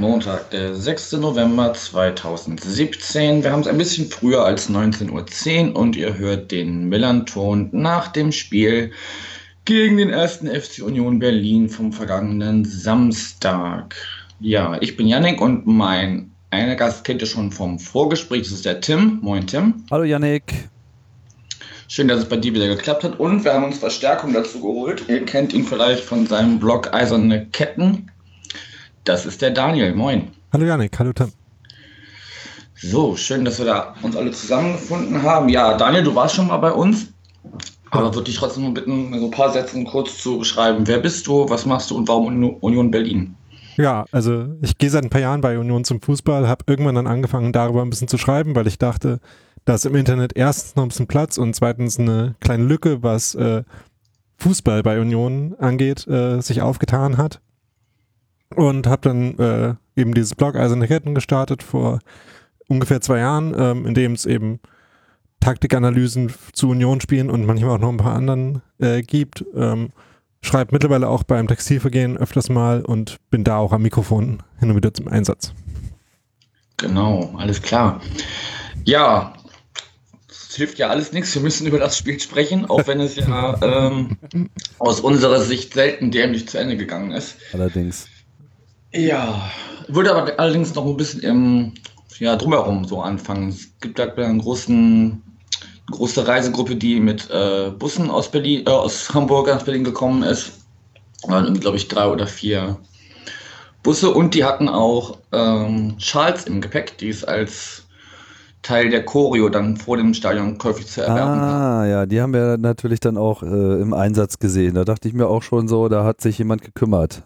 Montag, der 6. November 2017. Wir haben es ein bisschen früher als 19.10 Uhr und ihr hört den Millanton nach dem Spiel gegen den ersten FC Union Berlin vom vergangenen Samstag. Ja, ich bin Yannick und mein einer Gast kennt ihr schon vom Vorgespräch, das ist der Tim. Moin Tim. Hallo Yannick. Schön, dass es bei dir wieder geklappt hat und wir haben uns Verstärkung dazu geholt. Ihr kennt ihn vielleicht von seinem Blog Eiserne Ketten. Das ist der Daniel. Moin. Hallo Janik, hallo Tim. So, schön, dass wir da uns alle zusammengefunden haben. Ja, Daniel, du warst schon mal bei uns. Aber würde ich trotzdem mal bitten, so ein paar Sätze kurz zu beschreiben. Wer bist du, was machst du und warum Union Berlin? Ja, also ich gehe seit ein paar Jahren bei Union zum Fußball, habe irgendwann dann angefangen, darüber ein bisschen zu schreiben, weil ich dachte, dass im Internet erstens noch ein bisschen Platz und zweitens eine kleine Lücke, was äh, Fußball bei Union angeht, äh, sich aufgetan hat und habe dann äh, eben dieses Blog Eiserne Ketten gestartet vor ungefähr zwei Jahren, ähm, in dem es eben Taktikanalysen zu Union spielen und manchmal auch noch ein paar anderen äh, gibt. Ähm, schreibe mittlerweile auch beim Textilvergehen öfters mal und bin da auch am Mikrofon hin und wieder zum Einsatz. Genau, alles klar. Ja, es hilft ja alles nichts. Wir müssen über das Spiel sprechen, auch wenn es ja ähm, aus unserer Sicht selten dämlich zu Ende gegangen ist. Allerdings. Ja, würde aber allerdings noch ein bisschen im, ja, drumherum so anfangen. Es gibt da eine großen, große Reisegruppe, die mit äh, Bussen aus Berlin, äh, aus Hamburg nach Berlin gekommen ist. Waren, glaube ich, drei oder vier Busse und die hatten auch ähm, Schals im Gepäck, die es als Teil der Choreo dann vor dem Stadion käuflich zu erwerben. Ah, ja, die haben wir natürlich dann auch äh, im Einsatz gesehen. Da dachte ich mir auch schon so, da hat sich jemand gekümmert.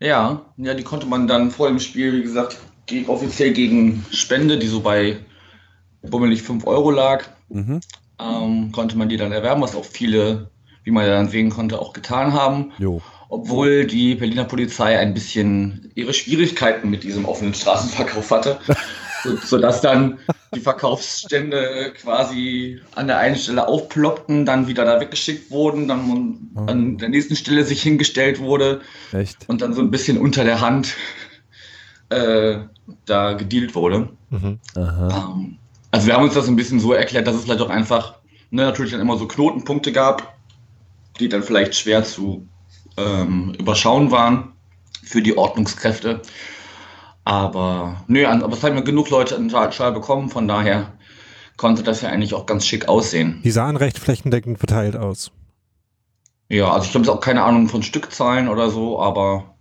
Ja, ja, die konnte man dann vor dem Spiel, wie gesagt, ge offiziell gegen Spende, die so bei bummelig 5 Euro lag, mhm. ähm, konnte man die dann erwerben, was auch viele, wie man ja dann sehen konnte, auch getan haben. Jo. Obwohl die Berliner Polizei ein bisschen ihre Schwierigkeiten mit diesem offenen Straßenverkauf hatte. so, sodass dann die Verkaufsstände quasi an der einen Stelle aufploppten, dann wieder da weggeschickt wurden, dann oh. an der nächsten Stelle sich hingestellt wurde Echt? und dann so ein bisschen unter der Hand äh, da gedealt wurde. Mhm. Ähm, also wir haben uns das ein bisschen so erklärt, dass es vielleicht auch einfach ne, natürlich dann immer so Knotenpunkte gab, die dann vielleicht schwer zu ähm, überschauen waren für die Ordnungskräfte. Aber nö, aber es haben ja genug Leute einen Schal bekommen, von daher konnte das ja eigentlich auch ganz schick aussehen. Die sahen recht flächendeckend verteilt aus. Ja, also ich habe jetzt auch keine Ahnung von Stückzahlen oder so, aber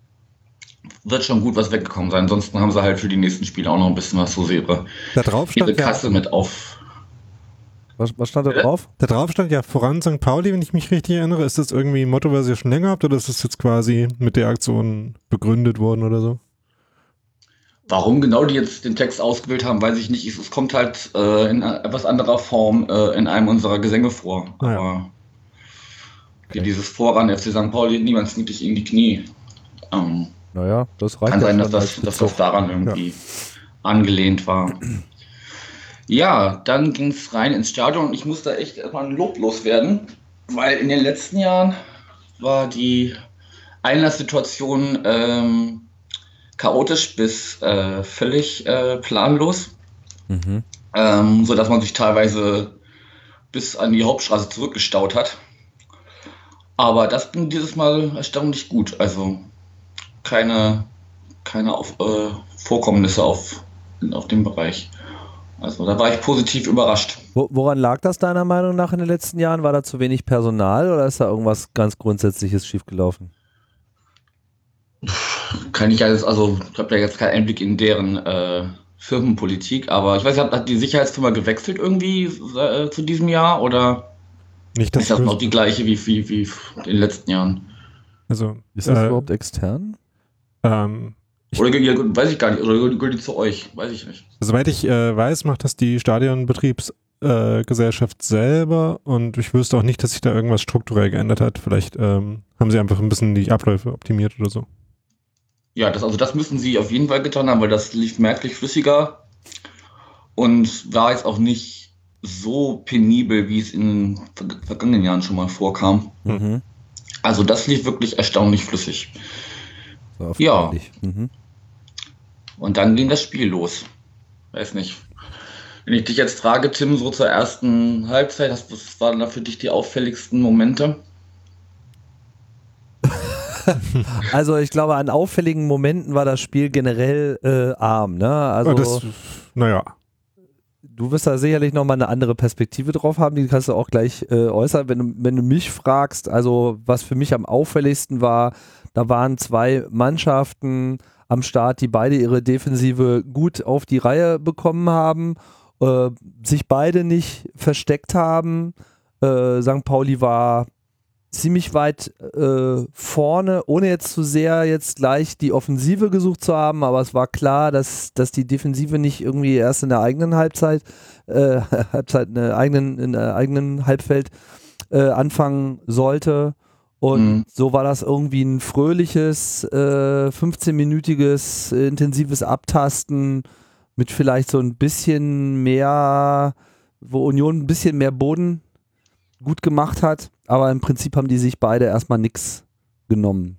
wird schon gut was weggekommen sein. Ansonsten haben sie halt für die nächsten Spiele auch noch ein bisschen was so ihre, da drauf stand ihre Kasse ja, mit auf. Was, was stand da drauf? Da drauf stand ja voran St. Pauli, wenn ich mich richtig erinnere. Ist das irgendwie ein Motto, was ihr schon länger habt oder ist das jetzt quasi mit der Aktion begründet worden oder so? Warum genau die jetzt den Text ausgewählt haben, weiß ich nicht. Es kommt halt äh, in etwas anderer Form äh, in einem unserer Gesänge vor. Ah, ja. Aber okay. dieses Voran FC St. Pauli, niemand kniet dich in die Knie. Ähm, naja, das reicht. Kann sein, dass das, dass das daran irgendwie ja. angelehnt war. Ja, dann ging es rein ins Stadion und ich musste echt erstmal ein Lob loswerden, weil in den letzten Jahren war die Einlasssituation ähm, chaotisch bis äh, völlig äh, planlos, mhm. ähm, sodass man sich teilweise bis an die Hauptstraße zurückgestaut hat. Aber das ging dieses Mal erstaunlich gut. Also keine, keine auf, äh, Vorkommnisse auf, auf dem Bereich. Also da war ich positiv überrascht. Woran lag das deiner Meinung nach in den letzten Jahren? War da zu wenig Personal oder ist da irgendwas ganz Grundsätzliches schiefgelaufen? Kann ich alles, also ich habe ja jetzt keinen Einblick in deren äh, Firmenpolitik, aber ich weiß nicht, hat die Sicherheitsfirma gewechselt irgendwie äh, zu diesem Jahr oder nicht, ist das noch die gleiche wie, wie, wie in den letzten Jahren? Also, ist das äh, überhaupt extern? Ähm, oder ja, weiß ich gar nicht, oder gehört die zu euch? Weiß ich nicht. Soweit ich äh, weiß, macht das die Stadionbetriebsgesellschaft selber und ich wüsste auch nicht, dass sich da irgendwas strukturell geändert hat. Vielleicht ähm, haben sie einfach ein bisschen die Abläufe optimiert oder so. Ja, das, also das müssen sie auf jeden Fall getan haben, weil das lief merklich flüssiger und war jetzt auch nicht so penibel, wie es in den vergangenen Jahren schon mal vorkam. Mhm. Also das lief wirklich erstaunlich flüssig. Ja. Mhm. Und dann ging das Spiel los. Weiß nicht. Wenn ich dich jetzt frage, Tim, so zur ersten Halbzeit, was waren da für dich die auffälligsten Momente? Also ich glaube, an auffälligen Momenten war das Spiel generell äh, arm. Ne? Also das, naja. du wirst da sicherlich nochmal eine andere Perspektive drauf haben, die kannst du auch gleich äh, äußern. Wenn du, wenn du mich fragst, also was für mich am auffälligsten war, da waren zwei Mannschaften am Start, die beide ihre Defensive gut auf die Reihe bekommen haben, äh, sich beide nicht versteckt haben. Äh, St. Pauli war ziemlich weit äh, vorne, ohne jetzt zu sehr jetzt gleich die Offensive gesucht zu haben, aber es war klar, dass, dass die Defensive nicht irgendwie erst in der eigenen Halbzeit, äh, Halbzeit in der eigenen, in der eigenen Halbfeld äh, anfangen sollte. Und Mhm. so war das irgendwie ein fröhliches, äh, 15-minütiges, äh, intensives Abtasten mit vielleicht so ein bisschen mehr, wo Union ein bisschen mehr Boden gut gemacht hat, aber im Prinzip haben die sich beide erstmal nichts genommen.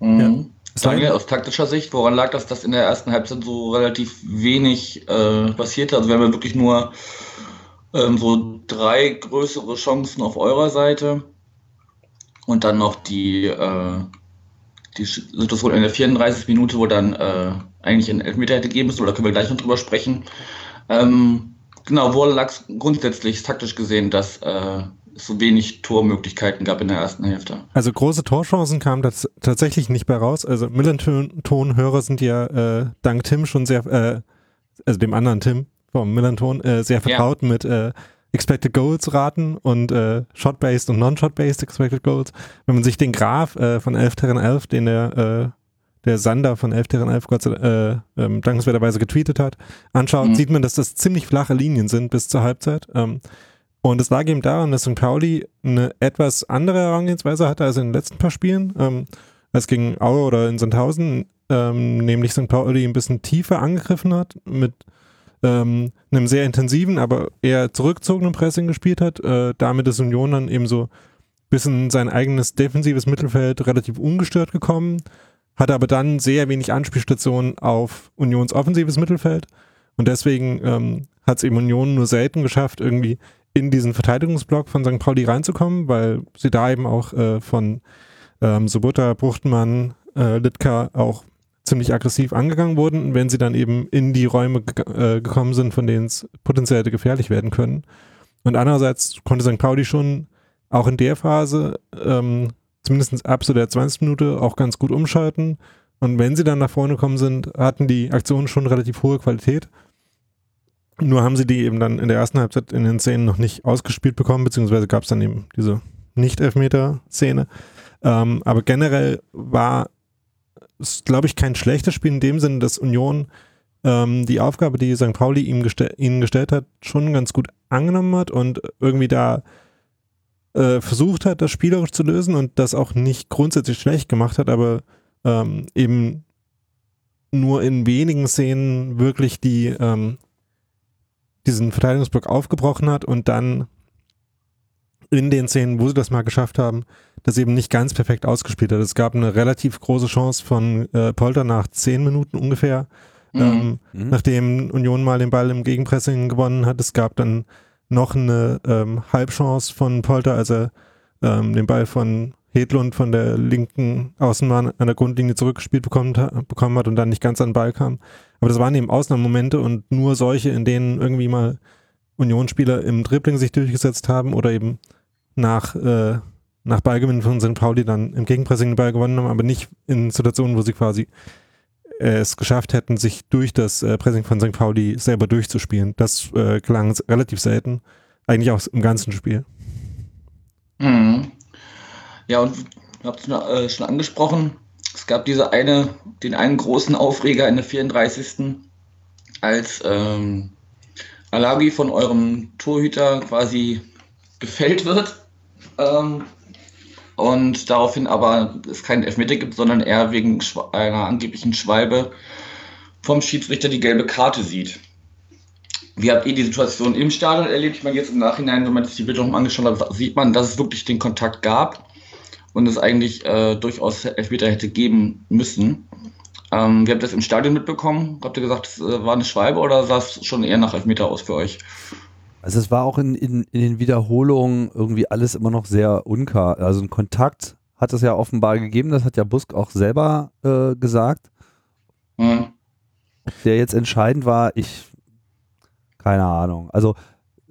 Mhm. Sei Daniel, aus taktischer Sicht, woran lag das, dass in der ersten Halbzeit so relativ wenig äh, passierte? Also wir haben ja wirklich nur ähm, so drei größere Chancen auf eurer Seite und dann noch die, äh, die Situation in der 34. Minute, wo dann äh, eigentlich ein Elfmeter hätte geben müssen, oder können wir gleich noch drüber sprechen. Ähm, genau, woran lag es grundsätzlich taktisch gesehen, dass äh, so wenig Tormöglichkeiten gab in der ersten Hälfte? Also große Torchancen kamen tats tatsächlich nicht bei raus. Also Millanton-Hörer sind ja äh, dank Tim schon sehr, äh, also dem anderen Tim vom Millanton, äh, sehr vertraut mit äh, Expected Goals Raten und äh, Shot-Based und Non-Shot-Based Expected Goals. Wenn man sich den Graph äh, von 11 Terran 11, den der, der Sander von 11 Terran 11 Gott sei, äh, ähm, dankenswerterweise getweetet hat, anschaut, Mhm. sieht man, dass das ziemlich flache Linien sind bis zur Halbzeit. Ähm, und es lag eben daran, dass St. Pauli eine etwas andere Herangehensweise hatte als in den letzten paar Spielen. Ähm, als gegen Aue oder in Sandhausen, ähm, nämlich St. Pauli ein bisschen tiefer angegriffen hat, mit ähm, einem sehr intensiven, aber eher zurückgezogenen Pressing gespielt hat. Äh, damit ist Union dann eben so bis in sein eigenes defensives Mittelfeld relativ ungestört gekommen, hatte aber dann sehr wenig Anspielstationen auf Unions offensives Mittelfeld. Und deswegen ähm, hat es eben Union nur selten geschafft, irgendwie in diesen Verteidigungsblock von St. Pauli reinzukommen, weil sie da eben auch äh, von ähm, Sobota, Bruchtmann, äh, Litka auch ziemlich aggressiv angegangen wurden, wenn sie dann eben in die Räume ge äh, gekommen sind, von denen es potenziell hätte gefährlich werden können. Und andererseits konnte St. Pauli schon auch in der Phase, ähm, zumindest ab so der 20. Minute, auch ganz gut umschalten. Und wenn sie dann nach vorne gekommen sind, hatten die Aktionen schon relativ hohe Qualität. Nur haben sie die eben dann in der ersten Halbzeit in den Szenen noch nicht ausgespielt bekommen, beziehungsweise gab es dann eben diese Nicht-Elfmeter-Szene. Ähm, aber generell war es, glaube ich, kein schlechtes Spiel in dem Sinne, dass Union ähm, die Aufgabe, die St. Pauli ihm gestell, ihnen gestellt hat, schon ganz gut angenommen hat und irgendwie da äh, versucht hat, das spielerisch zu lösen und das auch nicht grundsätzlich schlecht gemacht hat, aber ähm, eben nur in wenigen Szenen wirklich die ähm, diesen Verteidigungsblock aufgebrochen hat und dann in den Szenen, wo sie das mal geschafft haben, das eben nicht ganz perfekt ausgespielt hat. Es gab eine relativ große Chance von äh, Polter nach zehn Minuten ungefähr, ähm, Mhm. nachdem Union mal den Ball im Gegenpressing gewonnen hat. Es gab dann noch eine ähm, Halbchance von Polter, als er ähm, den Ball von Hedlund von der linken Außenbahn an der Grundlinie zurückgespielt bekommen, bekommen hat und dann nicht ganz an den Ball kam. Aber das waren eben Ausnahmemomente und nur solche, in denen irgendwie mal Unionsspieler im Dribbling sich durchgesetzt haben oder eben nach, äh, nach Ballgewinn von St. Pauli dann im Gegenpressing den Ball gewonnen haben, aber nicht in Situationen, wo sie quasi äh, es geschafft hätten, sich durch das äh, Pressing von St. Pauli selber durchzuspielen. Das äh, gelang s- relativ selten, eigentlich auch im ganzen Spiel. Mhm. Ja, und ihr habt es äh, schon angesprochen. Es gab diese eine, den einen großen Aufreger in der 34. als ähm, Alagi von eurem Torhüter quasi gefällt wird. Ähm, und daraufhin aber es keinen Elfmeter gibt, sondern er wegen einer angeblichen Schwalbe vom Schiedsrichter die gelbe Karte sieht. Wie habt ihr die Situation im Stadion erlebt? Ich meine, jetzt im Nachhinein, wenn man sich die Bilder nochmal angeschaut hat, sieht man, dass es wirklich den Kontakt gab und es eigentlich äh, durchaus Elfmeter hätte geben müssen. Ähm, wie habt ihr das im Stadion mitbekommen? Habt ihr gesagt, es äh, war eine Schwalbe oder sah es schon eher nach Elfmeter aus für euch? Also es war auch in, in, in den Wiederholungen irgendwie alles immer noch sehr unklar. Also ein Kontakt hat es ja offenbar gegeben, das hat ja Busk auch selber äh, gesagt. Mhm. Der jetzt entscheidend war, ich, keine Ahnung. Also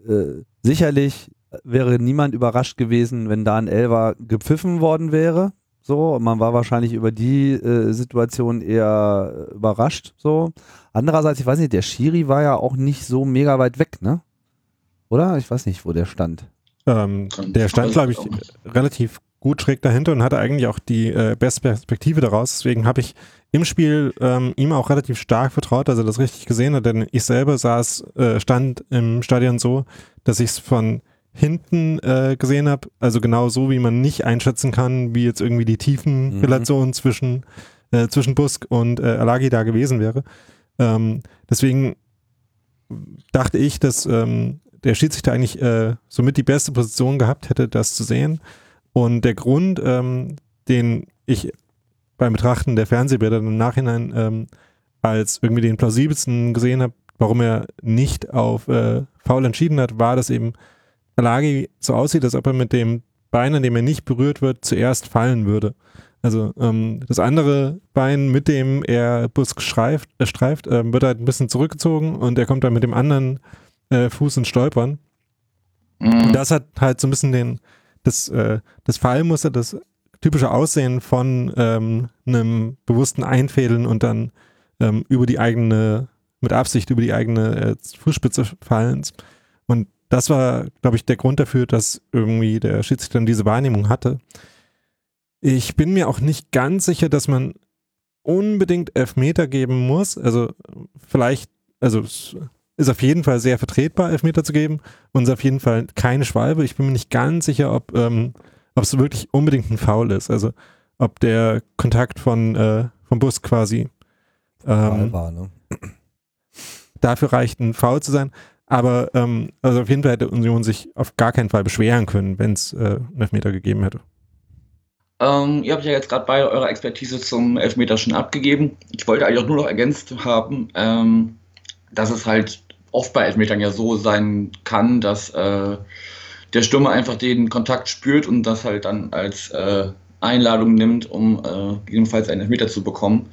äh, sicherlich wäre niemand überrascht gewesen, wenn da ein Elver gepfiffen worden wäre. So, man war wahrscheinlich über die äh, Situation eher überrascht. So. Andererseits, ich weiß nicht, der Schiri war ja auch nicht so mega weit weg, ne? Oder? Ich weiß nicht, wo der stand. Ähm, der stand, glaube ich, relativ gut schräg dahinter und hatte eigentlich auch die äh, beste Perspektive daraus. Deswegen habe ich im Spiel ähm, ihm auch relativ stark vertraut, dass er das richtig gesehen hat, denn ich selber saß, äh, stand im Stadion so, dass ich es von hinten äh, gesehen habe, also genau so, wie man nicht einschätzen kann, wie jetzt irgendwie die Tiefenrelation mhm. zwischen, äh, zwischen Busk und äh, Alagi da gewesen wäre. Ähm, deswegen dachte ich, dass ähm, der Schiedsrichter eigentlich äh, somit die beste Position gehabt hätte, das zu sehen. Und der Grund, ähm, den ich beim Betrachten der Fernsehbilder im Nachhinein ähm, als irgendwie den plausibelsten gesehen habe, warum er nicht auf äh, Foul entschieden hat, war, dass eben Alagi so aussieht, als ob er mit dem Bein, an dem er nicht berührt wird, zuerst fallen würde. Also ähm, das andere Bein, mit dem er Busk schreift, äh, streift, äh, wird halt ein bisschen zurückgezogen und er kommt dann mit dem anderen äh, Fuß ins Stolpern. Mhm. Und das hat halt so ein bisschen den, das, äh, das Fallmuster, das typische Aussehen von ähm, einem bewussten Einfädeln und dann ähm, über die eigene, mit Absicht über die eigene äh, Fußspitze fallens. Und das war, glaube ich, der Grund dafür, dass irgendwie der Schiedsrichter dann diese Wahrnehmung hatte. Ich bin mir auch nicht ganz sicher, dass man unbedingt Elfmeter geben muss. Also vielleicht, also es ist auf jeden Fall sehr vertretbar, Elfmeter zu geben und es ist auf jeden Fall keine Schwalbe. Ich bin mir nicht ganz sicher, ob ähm, es wirklich unbedingt ein Foul ist. Also ob der Kontakt von äh, vom Bus quasi ähm, war, ne? dafür reicht, ein Foul zu sein. Aber ähm, also auf jeden Fall hätte Union sich auf gar keinen Fall beschweren können, wenn es äh, einen Elfmeter gegeben hätte. Ähm, ihr habt ja jetzt gerade bei eurer Expertise zum Elfmeter schon abgegeben. Ich wollte eigentlich auch nur noch ergänzt haben, ähm, dass es halt oft bei Elfmetern ja so sein kann, dass äh, der Stürmer einfach den Kontakt spürt und das halt dann als äh, Einladung nimmt, um äh, gegebenenfalls einen Elfmeter zu bekommen.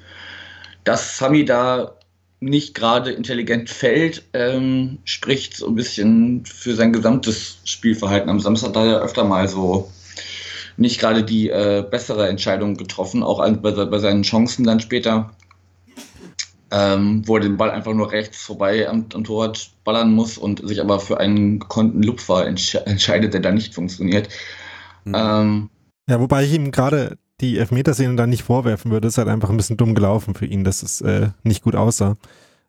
Dass Sami da nicht gerade intelligent fällt, ähm, spricht so ein bisschen für sein gesamtes Spielverhalten. Am Samstag hat er ja öfter mal so nicht gerade die äh, bessere Entscheidung getroffen, auch bei, bei, seinen Chancen dann später, ähm, wo er den Ball einfach nur rechts vorbei am, am Torwart ballern muss und sich aber für einen gekonnten Lupfer entsche entscheidet, der da nicht funktioniert. Mhm. Ähm, ja, wobei ich ihm gerade die Elfmeterszene dann nicht vorwerfen würde, ist halt einfach ein bisschen dumm gelaufen für ihn, dass es äh, nicht gut aussah.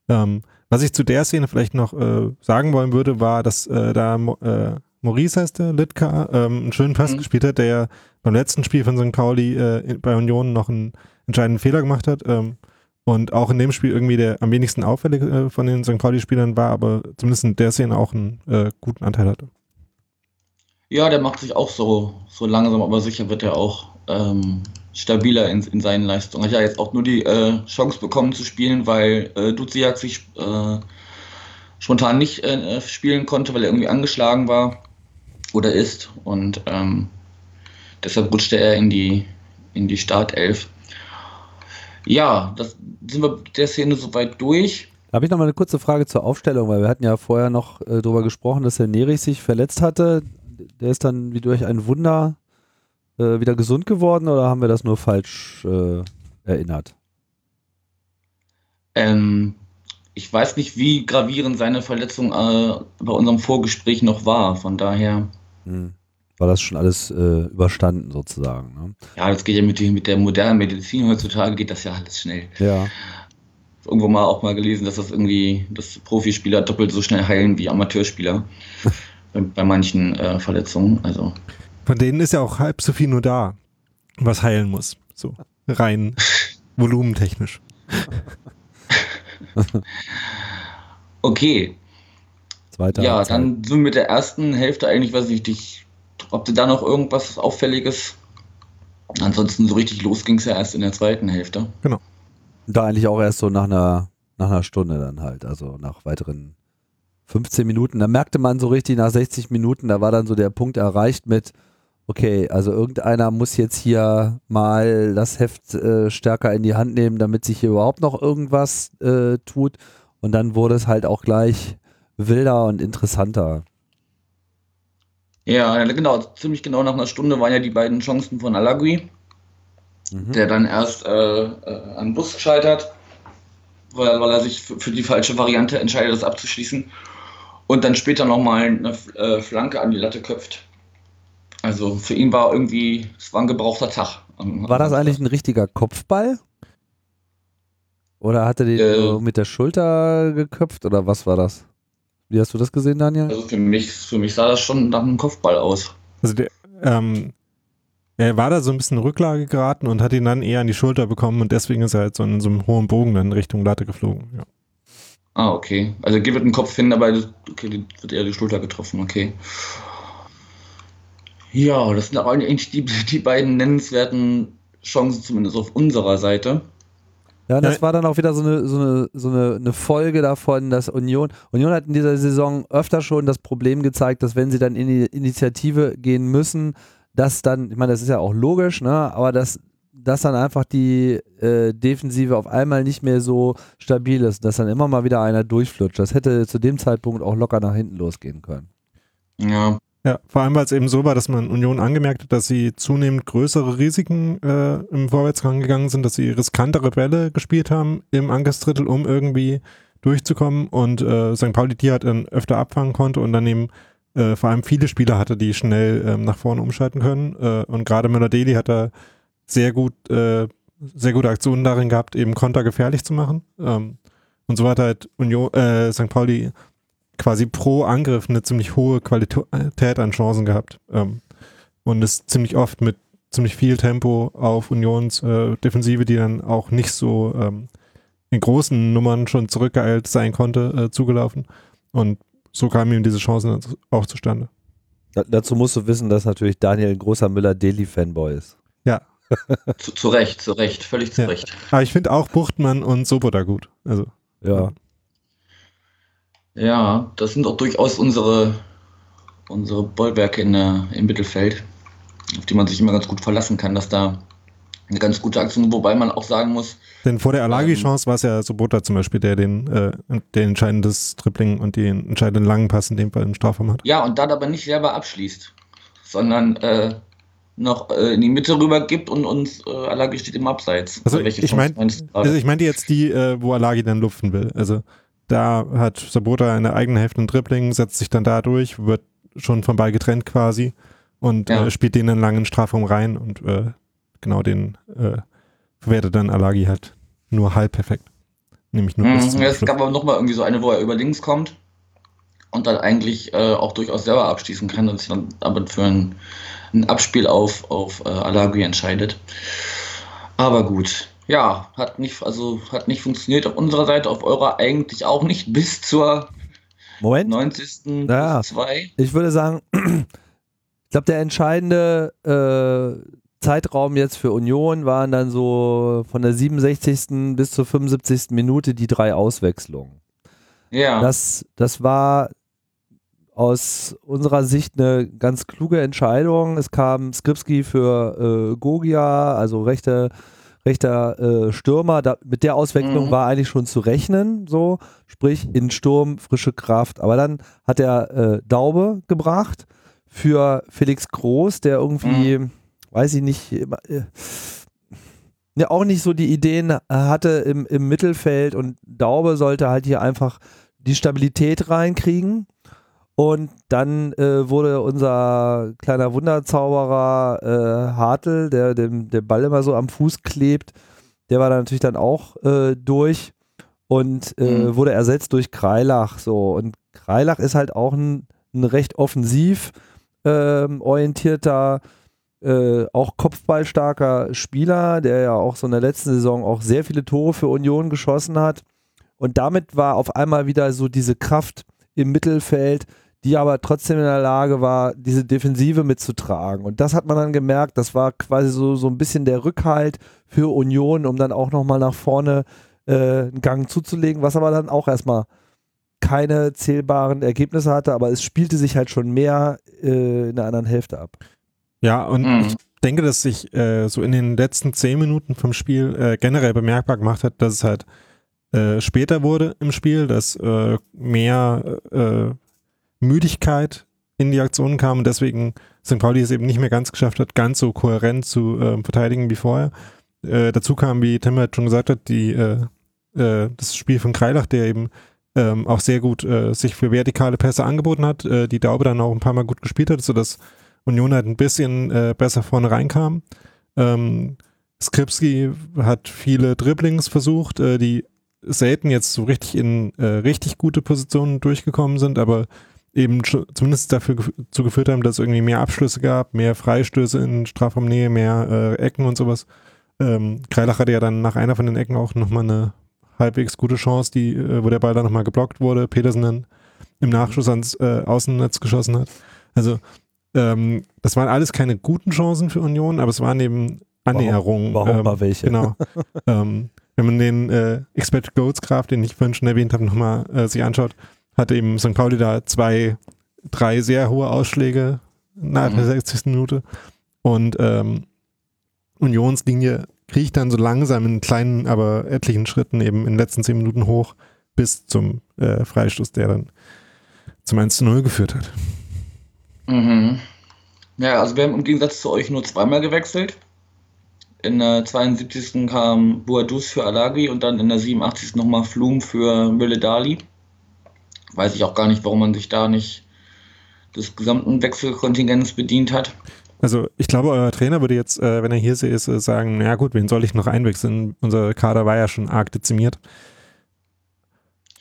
Ähm, was ich zu der Szene vielleicht noch äh, sagen wollen würde, war, dass äh, da äh, Maurice heißt der, Litka, ähm, einen schönen Pass mhm. gespielt hat, der ja beim letzten Spiel von St. Pauli äh, bei Union noch einen entscheidenden Fehler gemacht hat. Ähm, und auch in dem Spiel irgendwie der am wenigsten auffällig äh, von den St. Pauli-Spielern war, aber zumindest in der Szene auch einen äh, guten Anteil hatte. Ja, der macht sich auch so, so langsam, aber sicher wird er auch ähm, stabiler in, in seinen Leistungen. Hat ja jetzt auch nur die äh, Chance bekommen zu spielen, weil äh, Duziak sich äh, spontan nicht äh, spielen konnte, weil er irgendwie angeschlagen war oder ist. Und ähm, deshalb rutschte er in die, in die Startelf. Ja, das sind wir der Szene soweit durch. Da habe ich noch mal eine kurze Frage zur Aufstellung, weil wir hatten ja vorher noch äh, darüber gesprochen, dass Herr Nerich sich verletzt hatte. Der ist dann wie durch ein Wunder äh, wieder gesund geworden oder haben wir das nur falsch äh, erinnert? Ähm, ich weiß nicht, wie gravierend seine Verletzung äh, bei unserem Vorgespräch noch war. Von daher. Hm. War das schon alles äh, überstanden sozusagen? Ne? Ja, das geht ja mit, mit der modernen Medizin heutzutage geht das ja alles schnell. Ja. Irgendwo mal auch mal gelesen, dass das irgendwie, dass Profispieler doppelt so schnell heilen wie Amateurspieler bei, bei, manchen äh, Verletzungen. Also von denen ist ja auch halb so viel nur da, was heilen muss. So rein volumentechnisch. okay. Zweite ja, Halbzeit. dann sind wir mit der ersten Hälfte eigentlich, weiß ich nicht, ob du da noch irgendwas Auffälliges. Ansonsten so richtig los ging es ja erst in der zweiten Hälfte. Da eigentlich auch erst so nach einer, nach einer Stunde dann halt, also nach weiteren 15 Minuten. Da merkte man so richtig nach 60 Minuten, da war dann so der Punkt erreicht mit, okay, also irgendeiner muss jetzt hier mal das Heft äh, stärker in die Hand nehmen, damit sich hier überhaupt noch irgendwas äh, tut. Und dann wurde es halt auch gleich wilder und interessanter. Ja, genau, ziemlich genau nach einer Stunde waren ja die beiden Chancen von Alagui, Mhm. der dann erst äh, äh, am Bus scheitert, weil, er- weil er sich für, für die falsche Variante entscheidet, das abzuschließen. Und dann später nochmal eine äh, Flanke an die Latte köpft. Also für ihn war irgendwie, es war ein gebrauchter Tag. War das eigentlich ein richtiger Kopfball? Oder hatte den Äh. so mit der Schulter geköpft oder was war das? Wie hast du das gesehen, Daniel? Also für mich, für mich sah das schon nach einem Kopfball aus. Also der, ähm, er war da so ein bisschen in Rücklage geraten und hat ihn dann eher an die Schulter bekommen und deswegen ist er halt so in so einem hohen Bogen dann Richtung Latte geflogen. Ja. Ah, okay. Also gibt den Kopf hin, aber okay, wird eher die Schulter getroffen, okay. Ja, das sind aber eigentlich die, die beiden nennenswerten Chancen, zumindest auf unserer Seite. Ja, und das war dann auch wieder so eine, so eine, so eine, eine Folge davon, dass Union, Union hat in dieser Saison öfter schon das Problem gezeigt, dass wenn sie dann in die Initiative gehen müssen, dass dann, ich meine, das ist ja auch logisch, ne, aber dass, dass dann einfach die äh, Defensive auf einmal nicht mehr so stabil ist, dass dann immer mal wieder einer durchflutscht. Das hätte zu dem Zeitpunkt auch locker nach hinten losgehen können. Ja, Ja, vor allem, weil es eben so war, dass man Union angemerkt hat, dass sie zunehmend größere Risiken äh, im Vorwärtsgang gegangen sind, dass sie riskantere Bälle gespielt haben im Angriffsdrittel, um irgendwie durchzukommen und äh, St. Pauli die halt dann öfter abfangen konnte und dann eben äh, vor allem viele Spieler hatte, die schnell ähm, nach vorne umschalten können äh, und gerade Müller-Deli hat da sehr gut, äh, sehr gute Aktionen darin gehabt, eben Konter gefährlich zu machen ähm, und so hat halt Union, äh, St. Pauli quasi pro Angriff eine ziemlich hohe Qualität an Chancen gehabt. Ähm, und ist ziemlich oft mit ziemlich viel Tempo auf Unions äh, Defensive, die dann auch nicht so ähm, in großen Nummern schon zurückgeeilt sein konnte, äh, zugelaufen. Und so kamen ihm diese Chancen auch zustande. Da, dazu musst du wissen, dass natürlich Daniel ein großer Müller-Deli-Fanboy ist. zu, zu Recht, zu Recht, völlig zu Ja. Recht. Aber ich finde auch Buchtmann und Soboda gut. Also, Ja. Ja, das sind auch durchaus unsere, unsere Bollwerke in der, im Mittelfeld, auf die man sich immer ganz gut verlassen kann, dass da eine ganz gute Aktion, wobei man auch sagen muss, denn vor der Alagi-Chance war es ja Sobota zum Beispiel, der den, äh, der entscheidendes Dribbling und den entscheidenden langen Pass in dem Fall im Strafraum hat. ja, und dann aber nicht selber abschließt, sondern äh, noch äh, in die Mitte rüber gibt und uns äh, Alagi steht im Abseits. Also Welche ich Chance mein- meinst du gerade? Also ich meinte jetzt die, äh, wo Alagi dann lupfen will. Also da hat Sabota in der eigenen Hälfte ein Dribbling, setzt sich dann da durch, wird schon vom Ball getrennt quasi und Ja. äh, spielt den dann lang in den Strafraum rein und äh, genau den äh, verwertet dann Alagi halt nur halb perfekt. Nämlich nur Mhm, es gab aber nochmal irgendwie so eine, wo er über links kommt und dann eigentlich äh, auch durchaus selber abschließen kann und sich dann aber für ein, ein Abspiel auf, auf äh, Alagui entscheidet. Aber gut, ja, hat nicht, also hat nicht funktioniert auf unserer Seite, auf eurer eigentlich auch nicht bis zur Moment, 90. Ja. plus 2. ich würde sagen, ich glaube, der entscheidende äh, Zeitraum jetzt für Union waren dann so von der 67. bis zur 75. Minute die drei Auswechslungen. Ja, Das, das war aus unserer Sicht eine ganz kluge Entscheidung. Es kam Skripski für äh, Gogia, also rechte, rechter äh, Stürmer. Da, mit der Auswechslung Mhm. war eigentlich schon zu rechnen, so sprich in Sturm frische Kraft. Aber dann hat er äh, Daube gebracht für Felix Groß, der irgendwie, weiß ich nicht, immer, äh, ja, auch nicht so die Ideen hatte im, im Mittelfeld und Daube sollte halt hier einfach die Stabilität reinkriegen. Und dann äh, wurde unser kleiner Wunderzauberer äh, Hartl, der dem der Ball immer so am Fuß klebt, der war dann natürlich dann auch äh, durch und äh, Mhm. wurde ersetzt durch Kreilach. So. Und Kreilach ist halt auch ein, ein recht offensiv ähm, orientierter, äh, auch kopfballstarker Spieler, der ja auch so in der letzten Saison auch sehr viele Tore für Union geschossen hat. Und damit war auf einmal wieder so diese Kraft im Mittelfeld, die aber trotzdem in der Lage war, diese Defensive mitzutragen. Und das hat man dann gemerkt, das war quasi so, so ein bisschen der Rückhalt für Union, um dann auch nochmal nach vorne äh, einen Gang zuzulegen, was aber dann auch erstmal keine zählbaren Ergebnisse hatte, aber es spielte sich halt schon mehr äh, in der anderen Hälfte ab. Ja, und Mhm. ich denke, dass sich äh, so in den letzten zehn Minuten vom Spiel äh, generell bemerkbar gemacht hat, dass es halt äh, später wurde im Spiel, dass äh, mehr äh, Müdigkeit in die Aktionen kam und deswegen St. Pauli es eben nicht mehr ganz geschafft hat, ganz so kohärent zu äh, verteidigen wie vorher. Äh, dazu kam, wie Tim halt schon gesagt hat, die, äh, äh, das Spiel von Kreilach, der eben ähm, auch sehr gut äh, sich für vertikale Pässe angeboten hat, äh, die Daube dann auch ein paar Mal gut gespielt hat, sodass Union halt ein bisschen besser vorne reinkam. Ähm, Skripski hat viele Dribblings versucht, die selten jetzt so richtig in richtig gute Positionen durchgekommen sind, aber eben zumindest dafür zu geführt haben, dass es irgendwie mehr Abschlüsse gab, mehr Freistöße in Strafraumnähe, mehr äh, Ecken und sowas. Ähm, Kreilach hatte ja dann nach einer von den Ecken auch nochmal eine halbwegs gute Chance, die, äh, wo der Ball dann nochmal geblockt wurde, Petersen dann im Nachschuss ans äh, Außennetz geschossen hat. Also ähm, das waren alles keine guten Chancen für Union, aber es waren eben Annäherungen. Warum ähm, mal welche? Genau. ähm, wenn man den äh, Expected Goals Graph, den ich vorhin schon erwähnt habe, nochmal äh, sich anschaut, hat eben St. Pauli da zwei, drei sehr hohe Ausschläge nach der Mhm. 60. Minute und ähm, Unionslinie kriecht dann so langsam in kleinen, aber etlichen Schritten eben in den letzten zehn Minuten hoch bis zum äh, Freistoß, der dann zum 1 zu 0 geführt hat. Mhm. Ja, also wir haben im Gegensatz zu euch nur zweimal gewechselt. In der 72. kam Boadus für Alagi und dann in der 87. nochmal Flum für Mülle-Dali. Weiß ich auch gar nicht, warum man sich da nicht des gesamten Wechselkontingents bedient hat. Also ich glaube, euer Trainer würde jetzt, äh, wenn er hier ist, äh, sagen, na gut, wen soll ich noch einwechseln? Unser Kader war ja schon arg dezimiert.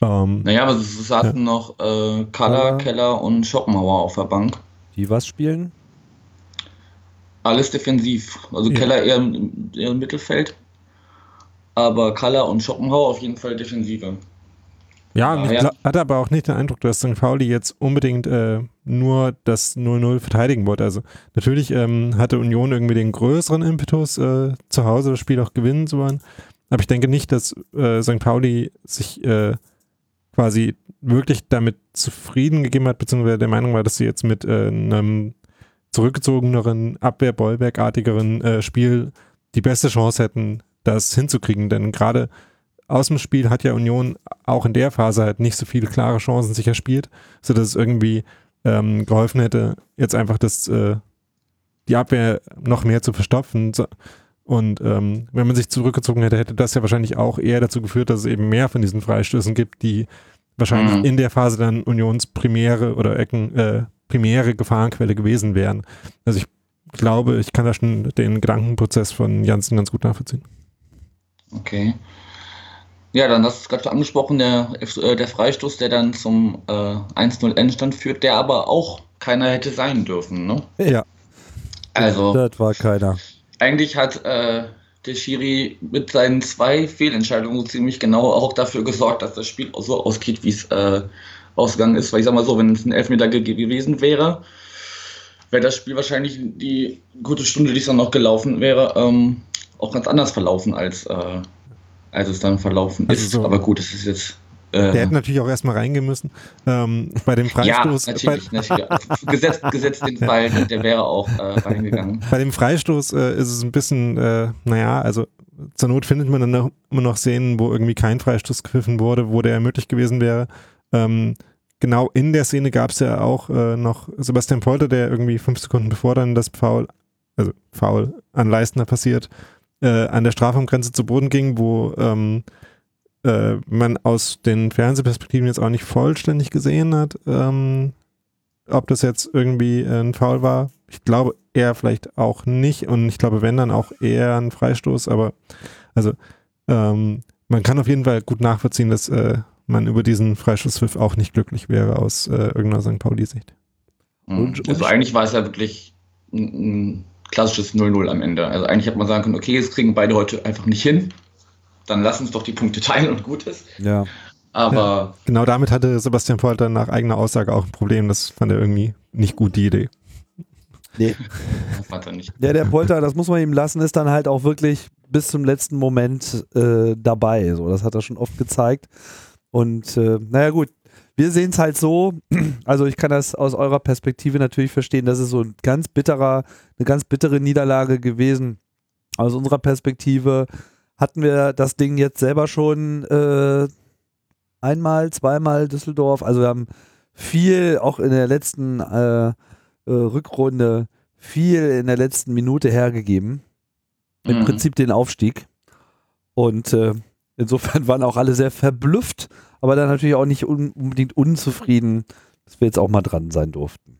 Ähm, Naja, aber es es hatten noch äh, Kaller, Kaller. Keller und Schopenhauer auf der Bank. Die was spielen? Alles defensiv. Also Ja. Keller eher im, eher im Mittelfeld. Aber Kaller und Schopenhauer auf jeden Fall defensiver. Ja, und ich hatte aber auch nicht den Eindruck, dass St. Pauli jetzt unbedingt äh, nur das 0-0 verteidigen wollte. Also natürlich ähm, hatte Union irgendwie den größeren Impetus, äh, zu Hause das Spiel auch gewinnen zu wollen. Aber ich denke nicht, dass äh, St. Pauli sich äh, quasi wirklich damit zufrieden gegeben hat, beziehungsweise der Meinung war, dass sie jetzt mit äh, einem zurückgezogeneren, Abwehr-Bollwerk-artigeren äh, Spiel die beste Chance hätten, das hinzukriegen. Denn gerade aus dem Spiel hat ja Union auch in der Phase halt nicht so viele klare Chancen sich erspielt, sodass es irgendwie ähm, geholfen hätte, jetzt einfach das, äh, die Abwehr noch mehr zu verstopfen. Und ähm, wenn man sich zurückgezogen hätte, hätte das ja wahrscheinlich auch eher dazu geführt, dass es eben mehr von diesen Freistößen gibt, die wahrscheinlich Mhm. in der Phase dann Unions primäre oder Ecken, äh, primäre Gefahrenquelle gewesen wären. Also ich glaube, ich kann da schon den Gedankenprozess von Janssen ganz gut nachvollziehen. Okay. Ja, dann hast du es gerade schon angesprochen, der, äh, der Freistoß, der dann zum äh, 1-0 Endstand führt, der aber auch keiner hätte sein dürfen. Ne? Ja. Also Das war keiner. eigentlich hat äh, der Schiri mit seinen zwei Fehlentscheidungen so ziemlich genau auch dafür gesorgt, dass das Spiel auch so ausgeht, wie es äh, ausgegangen ist. Weil ich sag mal so, wenn es ein Elfmeter ge gewesen wäre, wäre das Spiel wahrscheinlich die gute Stunde, die es dann noch gelaufen wäre, ähm, auch ganz anders verlaufen, als, äh, als es dann verlaufen Also ist. so- Aber gut, es ist jetzt. Der hätte natürlich auch erstmal reingehen müssen. Ähm, bei dem ja, Freistoß, bei, natürlich. natürlich. Gesetzt, gesetzt den Fall, der wäre auch äh, reingegangen. bei dem Freistoß äh, ist es ein bisschen, äh, naja, also zur Not findet man dann noch, immer noch Szenen, wo irgendwie kein Freistoß gepfiffen wurde, wo der möglich gewesen wäre. Ähm, genau in der Szene gab es ja auch äh, noch Sebastian Polter, der irgendwie fünf Sekunden bevor dann das Foul, also Foul an Leistner passiert, äh, an der Strafraumgrenze zu Boden ging, wo ähm, äh, man aus den Fernsehperspektiven jetzt auch nicht vollständig gesehen hat, ähm, ob das jetzt irgendwie äh, ein Foul war. Ich glaube eher vielleicht auch nicht und ich glaube, wenn dann auch eher ein Freistoß, aber also ähm, man kann auf jeden Fall gut nachvollziehen, dass äh, man über diesen Freistoßpfiff auch nicht glücklich wäre aus äh, irgendeiner St. Pauli-Sicht. Mhm. Also eigentlich war es ja wirklich ein, ein klassisches 0-0 am Ende. Also eigentlich hätte man sagen können, okay, jetzt kriegen beide heute einfach nicht hin. Dann lass uns doch die Punkte teilen und gut ist. Ja. Aber ja, genau damit hatte Sebastian Polter nach eigener Aussage auch ein Problem. Das fand er irgendwie nicht gut, die Idee. Nee. Das fand er nicht. Ja, der Polter, das muss man ihm lassen, ist dann halt auch wirklich bis zum letzten Moment äh, dabei. So, das hat er schon oft gezeigt. Und äh, naja, gut. Wir sehen es halt so, also ich kann das aus eurer Perspektive natürlich verstehen, das ist so ein ganz bitterer, eine ganz bittere Niederlage gewesen. Aus unserer Perspektive hatten wir das Ding jetzt selber schon äh, einmal, zweimal Düsseldorf. Also wir haben viel auch in der letzten äh, äh, Rückrunde viel in der letzten Minute hergegeben. Im mhm. Prinzip den Aufstieg. Und äh, insofern waren auch alle sehr verblüfft, aber dann natürlich auch nicht un unbedingt unzufrieden, dass wir jetzt auch mal dran sein durften.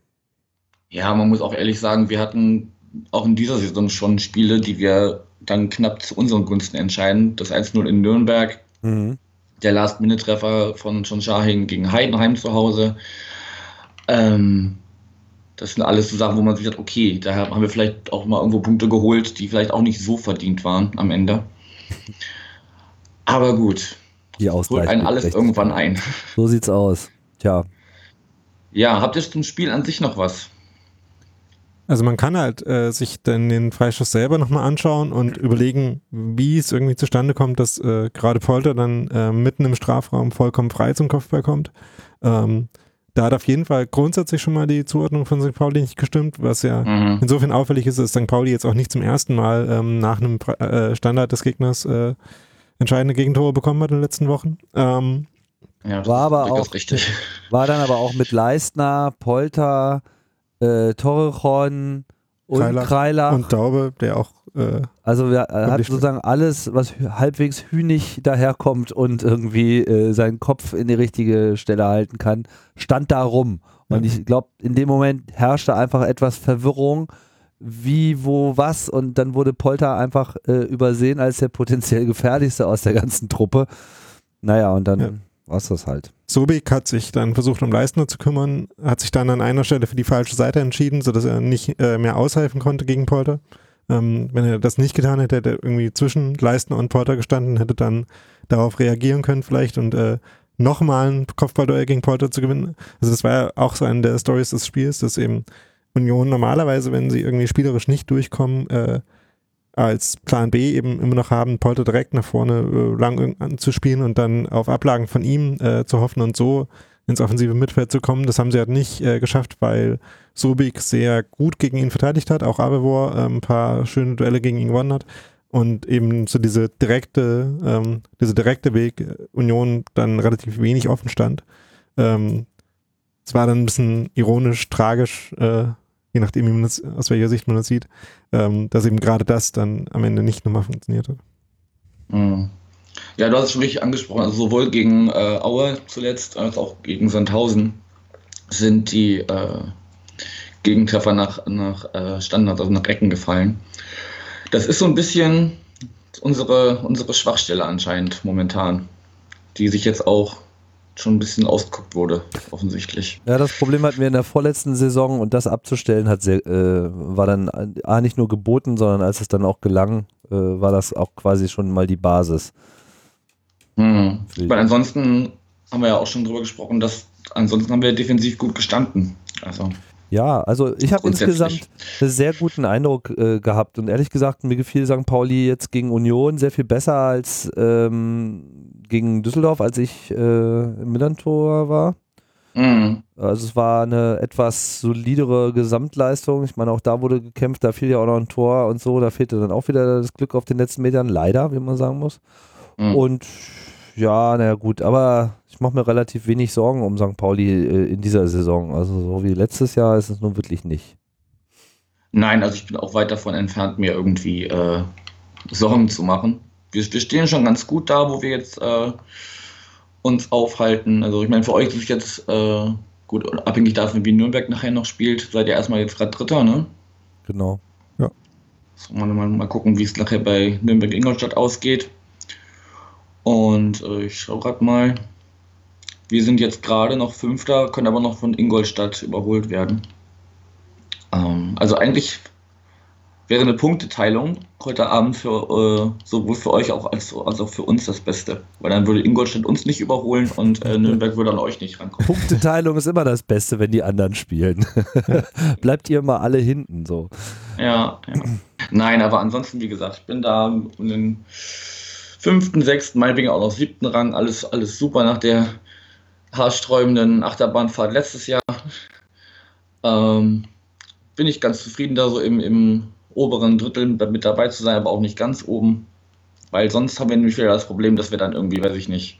Ja, man muss auch ehrlich sagen, wir hatten auch in dieser Saison schon Spiele, die wir dann knapp zu unseren Gunsten entscheiden. Das 1-0 in Nürnberg, mhm. der Last-Minute-Treffer von John Shahin gegen Heidenheim zu Hause. Ähm, das sind alles so Sachen, wo man sich sagt, okay, da haben wir vielleicht auch mal irgendwo Punkte geholt, die vielleicht auch nicht so verdient waren am Ende. Aber gut. Die Holt einen alles irgendwann ein. So sieht's aus. Tja. Ja, habt ihr zum Spiel an sich noch was? Also man kann halt äh, sich dann den Freischuss selber nochmal anschauen und überlegen, wie es irgendwie zustande kommt, dass äh, gerade Polter dann äh, mitten im Strafraum vollkommen frei zum Kopfball kommt. Ähm, da hat auf jeden Fall grundsätzlich schon mal die Zuordnung von St. Pauli nicht gestimmt, was ja mhm. insofern auffällig ist, dass St. Pauli jetzt auch nicht zum ersten Mal ähm, nach einem äh, Standard des Gegners äh, entscheidende Gegentore bekommen hat in den letzten Wochen. Ähm, ja, war aber auch richtig. War dann aber auch mit Leistner, Polter, äh, Torrejon und Kreilach, Kreilach. Und Daube, der auch äh, also er hat sozusagen alles, was halbwegs hühnig daherkommt und irgendwie äh, seinen Kopf in die richtige Stelle halten kann, stand da rum. Und ja. ich glaube, in dem Moment herrschte einfach etwas Verwirrung, wie, wo, was. Und dann wurde Polter einfach äh, übersehen als der potenziell gefährlichste aus der ganzen Truppe. Naja, und dann ja. war es das halt. Sobik hat sich dann versucht, um Leistner zu kümmern, hat sich dann an einer Stelle für die falsche Seite entschieden, sodass er nicht äh, mehr aushelfen konnte gegen Polter. Ähm, wenn er das nicht getan hätte, hätte er irgendwie zwischen Leistner und Porter gestanden, hätte dann darauf reagieren können vielleicht und äh, nochmal ein Kopfballduell gegen Porter zu gewinnen. Also das war ja auch so eine der Stories des Spiels, dass eben Union normalerweise, wenn sie irgendwie spielerisch nicht durchkommen, äh, als Plan B eben immer noch haben, Polter direkt nach vorne äh, lang anzuspielen und dann auf Ablagen von ihm äh, zu hoffen und so ins offensive Mittelfeld zu kommen. Das haben sie halt nicht äh, geschafft, weil Sobik sehr gut gegen ihn verteidigt hat, auch Abevor äh, ein paar schöne Duelle gegen ihn gewonnen hat und eben so diese direkte, ähm, diese direkte Weg äh, Union dann relativ wenig offen stand. Ähm, es war dann ein bisschen ironisch, tragisch, äh, je nachdem, das, aus welcher Sicht man das sieht, ähm, dass eben gerade das dann am Ende nicht nochmal funktionierte. Mhm. Ja, du hast es schon richtig angesprochen. Also sowohl gegen äh, Aue zuletzt als auch gegen Sandhausen sind die äh, Gegentreffer nach, nach äh, Standards, also nach Ecken gefallen. Das ist so ein bisschen unsere, unsere Schwachstelle anscheinend momentan, die sich jetzt auch schon ein bisschen ausgeguckt wurde, offensichtlich. Ja, das Problem hatten wir in der vorletzten Saison und das abzustellen hat sehr, äh, war dann A, nicht nur geboten, sondern als es dann auch gelang, äh, war das auch quasi schon mal die Basis. Hm. Weil ansonsten haben wir ja auch schon drüber gesprochen, dass ansonsten haben wir defensiv gut gestanden. Also. Ja, also ich habe insgesamt einen sehr guten Eindruck äh, gehabt und ehrlich gesagt, mir gefiel St. Pauli jetzt gegen Union sehr viel besser als ähm, gegen Düsseldorf, als ich äh, im Millantor war. Mhm. Also es war eine etwas solidere Gesamtleistung. Ich meine, auch da wurde gekämpft, da fiel ja auch noch ein Tor und so, da fehlte dann auch wieder das Glück auf den letzten Metern, leider, wie man sagen muss. Mhm. Und ja, naja gut, aber ich mache mir relativ wenig Sorgen um St. Pauli äh, in dieser Saison. Also so wie letztes Jahr ist es nun wirklich nicht. Nein, also ich bin auch weit davon entfernt, mir irgendwie äh, Sorgen zu machen. Wir, wir, stehen schon ganz gut da, wo wir jetzt äh, uns aufhalten. Also ich meine, für euch ist es jetzt äh, gut, abhängig davon, wie Nürnberg nachher noch spielt, seid ihr erstmal jetzt gerade Dritter, ne? Genau. Ja. So, mal, mal, mal gucken, wie es nachher bei Nürnberg-Ingolstadt ausgeht. Und äh, ich schaue gerade mal. Wir sind jetzt gerade noch Fünfter, können aber noch von Ingolstadt überholt werden. Ähm, also eigentlich wäre eine Punkteteilung heute Abend für äh, sowohl für euch auch als, als auch für uns das Beste. Weil dann würde Ingolstadt uns nicht überholen und äh, Nürnberg würde an euch nicht rankommen. Punkteteilung ist immer das Beste, wenn die anderen spielen. Bleibt ihr mal alle hinten so. Ja, ja. Nein, aber ansonsten, wie gesagt, ich bin da um den fünften, sechsten, meinetwegen auch noch siebten Rang. Alles, alles super nach der haarsträubenden Achterbahnfahrt letztes Jahr. Ähm, bin ich ganz zufrieden, da so im, im oberen Drittel mit dabei zu sein, aber auch nicht ganz oben. Weil sonst haben wir nämlich wieder das Problem, dass wir dann irgendwie, weiß ich nicht,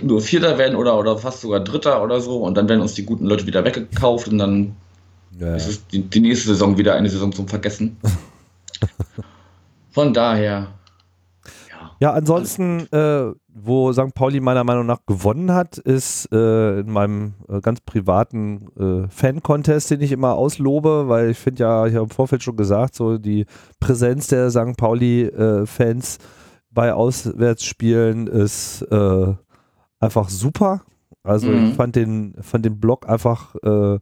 nur Vierter werden oder, oder fast sogar Dritter oder so und dann werden uns die guten Leute wieder weggekauft und dann Ja, ist die, die nächste Saison wieder eine Saison zum Vergessen. Von daher, ja. Ansonsten, äh, wo St. Pauli meiner Meinung nach gewonnen hat, ist äh, in meinem äh, ganz privaten äh, Fan-Contest, den ich immer auslobe, weil ich finde ja, ich habe im Vorfeld schon gesagt, so die Präsenz der St. Pauli-Fans bei Auswärtsspielen ist äh, einfach super. Also Mhm. ich fand den, fand den Blog einfach äh,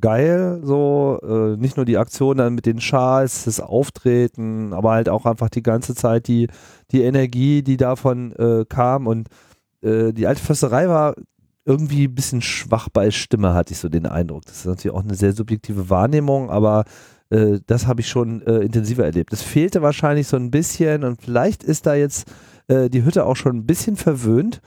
geil, so äh, nicht nur die Aktion dann mit den Schals, das Auftreten, aber halt auch einfach die ganze Zeit die, die Energie, die davon äh, kam und äh, die alte Försterei war irgendwie ein bisschen schwach bei Stimme, hatte ich so den Eindruck. Das ist natürlich auch eine sehr subjektive Wahrnehmung, aber äh, das habe ich schon äh, intensiver erlebt. Es fehlte wahrscheinlich so ein bisschen und vielleicht ist da jetzt äh, die Hütte auch schon ein bisschen verwöhnt.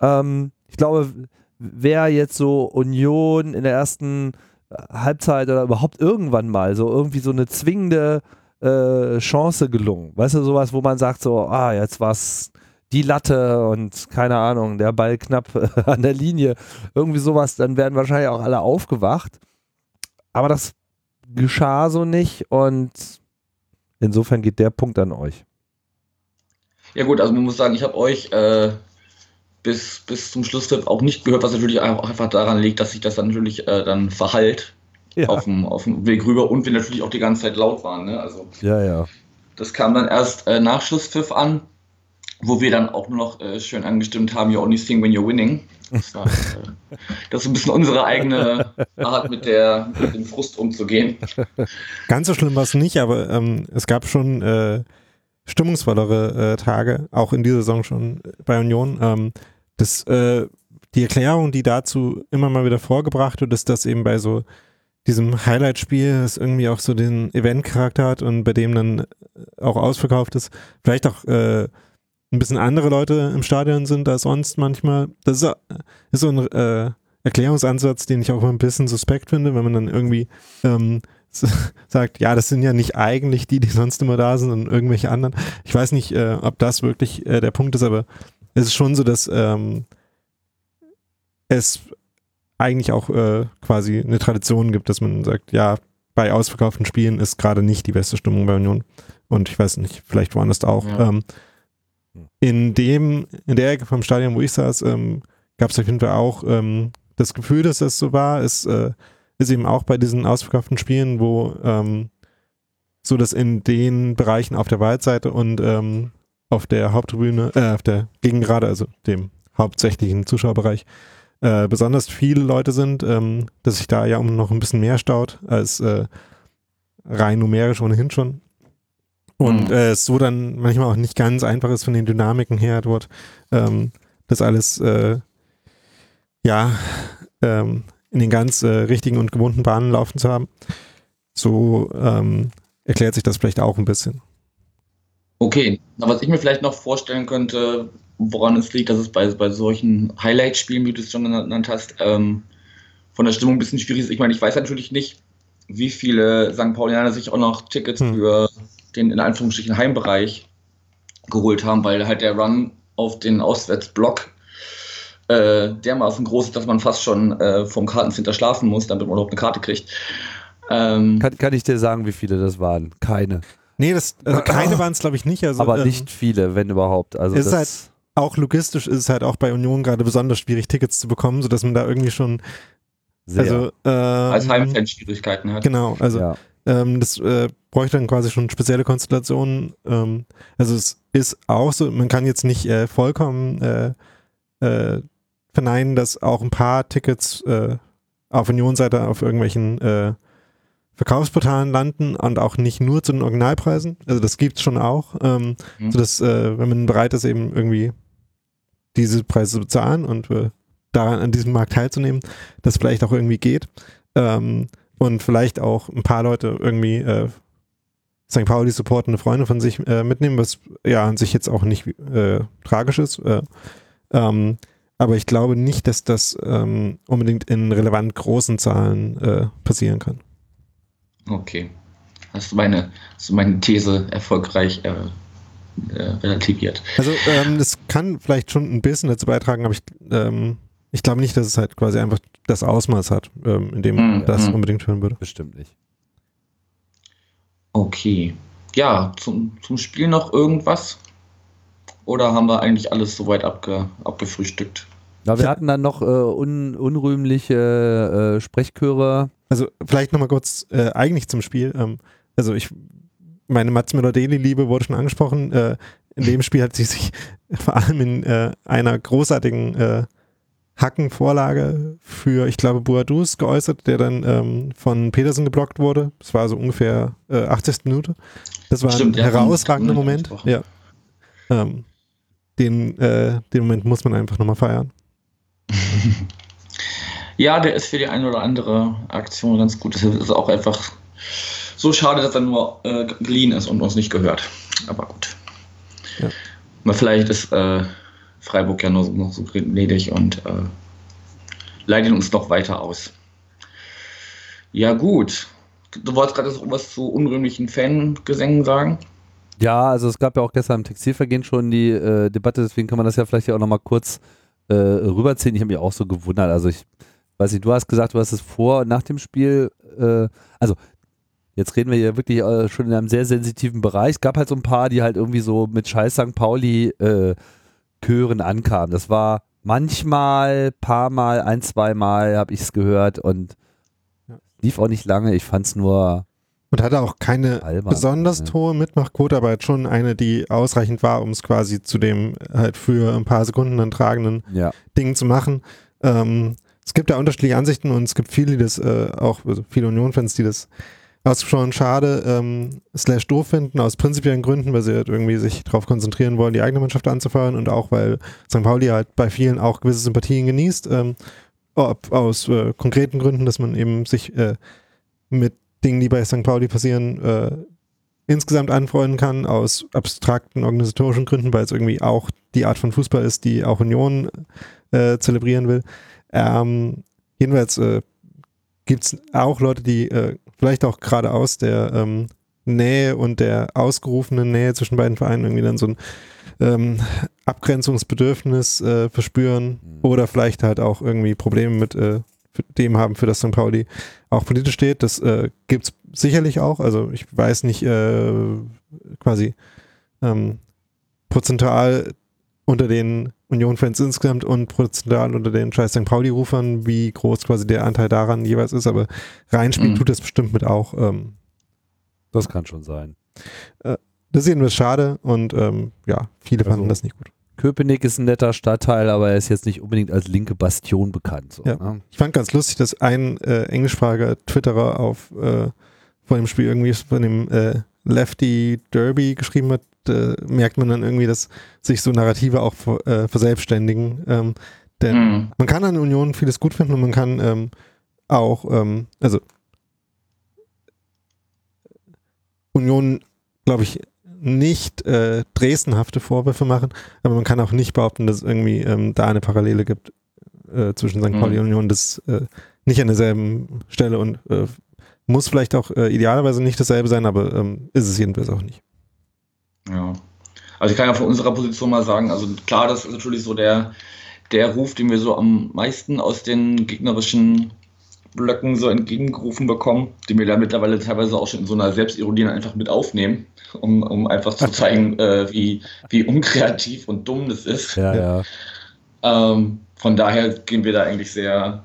Ähm, ich glaube, wer jetzt so Union in der ersten Halbzeit oder überhaupt irgendwann mal so irgendwie so eine zwingende äh, Chance gelungen. Weißt du, sowas, wo man sagt so, ah, jetzt war's die Latte und keine Ahnung, der Ball knapp an der Linie. Irgendwie sowas, dann werden wahrscheinlich auch alle aufgewacht. Aber das geschah so nicht und insofern geht der Punkt an euch. Ja gut, also man muss sagen, ich habe euch äh, bis, bis zum Schlusspfiff auch nicht gehört, was natürlich auch einfach daran liegt, dass sich das dann natürlich äh, dann verhallt Ja, auf, dem, auf dem Weg rüber und wir natürlich auch die ganze Zeit laut waren. Ne? Also ja, ja. das kam dann erst äh, nach Schlusspfiff an, wo wir dann auch nur noch äh, schön angestimmt haben, you only sing when you're winning. Das, war, äh, das ist ein bisschen unsere eigene Art, mit, der, mit dem Frust umzugehen. Ganz so schlimm war es nicht, aber ähm, es gab schon äh, stimmungsvollere äh, Tage, auch in dieser Saison schon bei Union. Ähm, das, äh, die Erklärung, die dazu immer mal wieder vorgebracht wird, ist, dass eben bei so diesem Highlight-Spiel es irgendwie auch so den Event-Charakter hat und bei dem dann auch ausverkauft ist. Vielleicht auch äh, ein bisschen andere Leute im Stadion sind als sonst manchmal. Das ist, ist so ein äh, Erklärungsansatz, den ich auch immer ein bisschen suspekt finde, wenn man dann irgendwie ähm, sagt, ja, das sind ja nicht eigentlich die, die sonst immer da sind, sondern irgendwelche anderen. Ich weiß nicht, äh, ob das wirklich äh, der Punkt ist, aber es ist schon so, dass ähm, es eigentlich auch äh, quasi eine Tradition gibt, dass man sagt, ja, bei ausverkauften Spielen ist gerade nicht die beste Stimmung bei Union. Und ich weiß nicht, vielleicht woanders auch. Ja. Ähm, in dem, in der Ecke vom Stadion, wo ich saß, ähm, gab es auf jeden Fall auch ähm, das Gefühl, dass das so war. Es äh, ist eben auch bei diesen ausverkauften Spielen, wo ähm, so dass in den Bereichen auf der Waldseite und ähm, auf der Haupttribüne, äh, auf der Gegengrade, also dem hauptsächlichen Zuschauerbereich, äh, besonders viele Leute sind, ähm, dass sich da ja um noch ein bisschen mehr staut als äh, rein numerisch ohnehin schon. Und Mhm. äh, es so dann manchmal auch nicht ganz einfach ist von den Dynamiken her dort, ähm, das alles äh, ja ähm, in den ganz äh, richtigen und gewohnten Bahnen laufen zu haben. So ähm, erklärt sich das vielleicht auch ein bisschen. Okay, na, was ich mir vielleicht noch vorstellen könnte, woran es liegt, dass es bei, bei solchen Highlight-Spielen, wie du es schon genannt hast, ähm, von der Stimmung ein bisschen schwierig ist. Ich meine, ich weiß natürlich nicht, wie viele St. Paulianer sich auch noch Tickets Hm. für den in Anführungsstrichen Heimbereich geholt haben, weil halt der Run auf den Auswärtsblock äh, dermaßen groß ist, dass man fast schon äh, vom Kartencenter schlafen muss, damit man überhaupt eine Karte kriegt. Ähm, Kann, kann ich dir sagen, wie viele das waren? Keine. Nee, das, also keine waren es, glaube ich, nicht. Also, Aber ähm, nicht viele, wenn überhaupt. Also Es ist das, auch logistisch ist es halt auch bei Union gerade besonders schwierig, Tickets zu bekommen, sodass man da irgendwie schon, sehr. also ähm, als Heimfan Schwierigkeiten hat. Genau, also ja. ähm, das äh, bräuchte dann quasi schon spezielle Konstellationen. Ähm, also es ist auch so, man kann jetzt nicht äh, vollkommen äh, äh, verneinen, dass auch ein paar Tickets äh, auf Union-Seite auf irgendwelchen äh, Verkaufsportalen landen und auch nicht nur zu den Originalpreisen. Also das gibt's schon auch, ähm, Mhm. sodass, äh, wenn man bereit ist, eben irgendwie diese Preise zu bezahlen und äh, daran an diesem Markt teilzunehmen, das vielleicht auch irgendwie geht. Ähm, und vielleicht auch ein paar Leute irgendwie äh, St. Pauli supportende Freunde von sich äh, mitnehmen, was ja an sich jetzt auch nicht äh, tragisch ist. Äh, ähm, aber ich glaube nicht, dass das ähm, unbedingt in relevant großen Zahlen äh, passieren kann. Okay. Hast du meine, hast du meine These erfolgreich äh, äh, relativiert? Also ähm, das kann vielleicht schon ein bisschen dazu beitragen, aber ich, ähm, ich glaube nicht, dass es halt quasi einfach das Ausmaß hat, ähm, in dem Mhm, das mhm. unbedingt führen würde. Bestimmt nicht. Okay. Ja, zum, zum Spiel noch irgendwas? Oder haben wir eigentlich alles soweit abge, abgefrühstückt? Ja, wir hatten dann noch äh, un, unrühmliche äh, Sprechchöre. Also vielleicht nochmal kurz äh, eigentlich zum Spiel. Ähm, also ich, meine Mats Müller-Deli-Liebe wurde schon angesprochen. Äh, in dem Spiel hat sie sich vor allem in äh, einer großartigen äh, Hackenvorlage für, ich glaube, Boadus geäußert, der dann ähm, von Petersen geblockt wurde. Das war so ungefähr äh, 80. Minute. Das war Stimmt, ein herausragender Moment. Ja. Ähm, den, äh, den Moment muss man einfach nochmal feiern. Ja, der ist für die eine oder andere Aktion ganz gut. Es ist auch einfach so schade, dass er nur äh, geliehen ist und uns nicht gehört. Aber gut. Ja. Aber vielleicht ist äh, Freiburg ja nur noch so gnädig und äh, leitet uns noch weiter aus. Ja, gut. Du wolltest gerade was zu unrühmlichen Fangesängen sagen? Ja, also es gab ja auch gestern im Textilvergehen schon die äh, Debatte, deswegen kann man das ja vielleicht auch nochmal kurz äh, rüberziehen. Ich habe mich auch so gewundert. Also ich weiß nicht, du hast gesagt, du hast es vor und nach dem Spiel, äh, also jetzt reden wir ja wirklich äh, schon in einem sehr sensitiven Bereich. Es gab halt so ein paar, die halt irgendwie so mit Scheiß St. Pauli äh, Chören ankamen. Das war manchmal, paar Mal, ein, zwei Mal habe ich es gehört und lief auch nicht lange. Ich fand es nur Und hatte auch keine albern. besonders Ja. hohe Mitmachquote, aber halt schon eine, die ausreichend war, um es quasi zu dem halt für ein paar Sekunden dann tragenden Ja. Ding zu machen. Ähm, es gibt da unterschiedliche Ansichten und es gibt viele, die das äh, auch, also viele Union-Fans, die das ausgesprochen schade ähm, slash doof finden, aus prinzipiellen Gründen, weil sie halt irgendwie sich darauf konzentrieren wollen, die eigene Mannschaft anzufeuern und auch, weil St. Pauli halt bei vielen auch gewisse Sympathien genießt, ähm, ob aus äh, konkreten Gründen, dass man eben sich äh, mit Dingen, die bei St. Pauli passieren, äh, insgesamt anfreunden kann, aus abstrakten organisatorischen Gründen, weil es irgendwie auch die Art von Fußball ist, die auch Union äh, zelebrieren will. Ähm, jedenfalls äh, gibt es auch Leute, die äh, vielleicht auch gerade aus der ähm, Nähe und der ausgerufenen Nähe zwischen beiden Vereinen irgendwie dann so ein ähm, Abgrenzungsbedürfnis äh, verspüren Mhm. oder vielleicht halt auch irgendwie Probleme mit äh, dem haben, für das St. Pauli auch politisch steht. Das äh, gibt es sicherlich auch. Also ich weiß nicht äh, quasi ähm, prozentual unter den Union-Fans insgesamt und prozentual unter den scheiß St. Pauli-Rufern, wie groß quasi der Anteil daran jeweils ist, aber reinspielen Mhm. tut das bestimmt mit auch. Ähm, Das kann schon sein. das ist jedenfalls schade und ähm, ja, viele Also- fanden das nicht gut. Köpenick ist ein netter Stadtteil, aber er ist jetzt nicht unbedingt als linke Bastion bekannt. So, Ja. ne? Ich fand ganz lustig, dass ein äh, englischsprachiger Twitterer auf äh, vor dem Spiel irgendwie von dem äh, Lefty Derby geschrieben hat, äh, merkt man dann irgendwie, dass sich so Narrative auch äh, verselbstständigen. Ähm, denn Hm. man kann an Union vieles gut finden und man kann ähm, auch, ähm, also Union, glaube ich, nicht äh, dresdenhafte Vorwürfe machen, aber man kann auch nicht behaupten, dass es irgendwie ähm, da eine Parallele gibt äh, zwischen St. Mhm. Pauli und Union. Das äh, nicht an derselben Stelle und äh, muss vielleicht auch äh, idealerweise nicht dasselbe sein, aber ähm, ist es jedenfalls auch nicht. Ja. Also ich kann ja von unserer Position mal sagen, also klar, das ist natürlich so der, der Ruf, den wir so am meisten aus den gegnerischen Blöcken so entgegengerufen bekommen, den wir da mittlerweile teilweise auch schon in so einer Selbstironie einfach mit aufnehmen, um, um einfach zu zeigen, äh, wie, wie unkreativ und dumm das ist. Ja, ja. Ähm, von daher gehen wir da eigentlich sehr,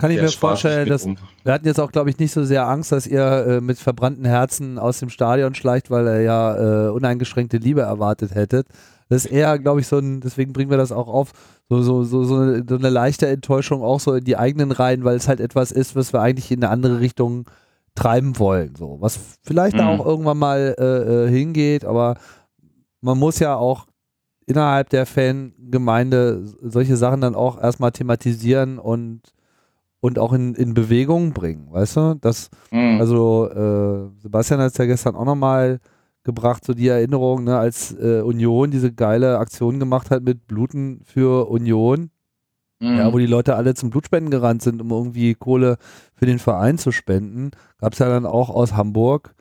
Kann ich mir vorstellen, dass um. wir hatten jetzt auch, glaube ich, nicht so sehr Angst, dass ihr äh, mit verbrannten Herzen aus dem Stadion schleicht, weil ihr ja äh, uneingeschränkte Liebe erwartet hättet. Das ist eher, glaube ich, so ein, deswegen bringen wir das auch auf, so, so, so, so, eine, so eine leichte Enttäuschung auch so in die eigenen Reihen, weil es halt etwas ist, was wir eigentlich in eine andere Richtung treiben wollen. So, was vielleicht da Mhm. auch irgendwann mal äh, äh, hingeht, aber man muss ja auch innerhalb der Fangemeinde solche Sachen dann auch erstmal thematisieren und, und auch in, in Bewegung bringen, weißt du? Das, Mhm. also äh, Sebastian hat es ja gestern auch nochmal gebracht, so die Erinnerung, ne, als äh, Union diese geile Aktion gemacht hat mit Bluten für Union, Mhm. ja, wo die Leute alle zum Blutspenden gerannt sind, um irgendwie Kohle für den Verein zu spenden, gab es ja dann auch aus Hamburg,